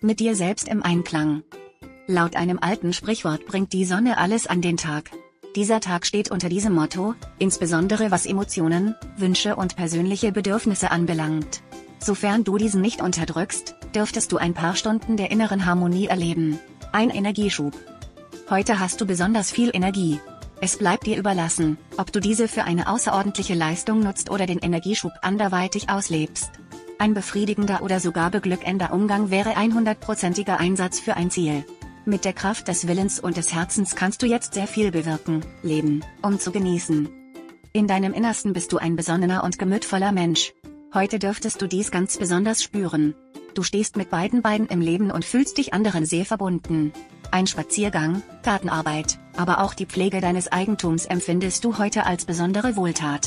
mit dir selbst im Einklang. Laut einem alten Sprichwort bringt die Sonne alles an den Tag. Dieser Tag steht unter diesem Motto, insbesondere was Emotionen, Wünsche und persönliche Bedürfnisse anbelangt. Sofern du diesen nicht unterdrückst, dürftest du ein paar Stunden der inneren Harmonie erleben. Ein Energieschub. Heute hast du besonders viel Energie. Es bleibt dir überlassen, ob du diese für eine außerordentliche Leistung nutzt oder den Energieschub anderweitig auslebst. Ein befriedigender oder sogar beglückender Umgang wäre 100%iger Einsatz für ein Ziel. Mit der Kraft des Willens und des Herzens kannst du jetzt sehr viel bewirken, leben, um zu genießen. In deinem Innersten bist du ein besonnener und gemütvoller Mensch. Heute dürftest du dies ganz besonders spüren. Du stehst mit beiden Beinen im Leben und fühlst dich anderen sehr verbunden. Ein Spaziergang, Gartenarbeit, aber auch die Pflege deines Eigentums empfindest du heute als besondere Wohltat.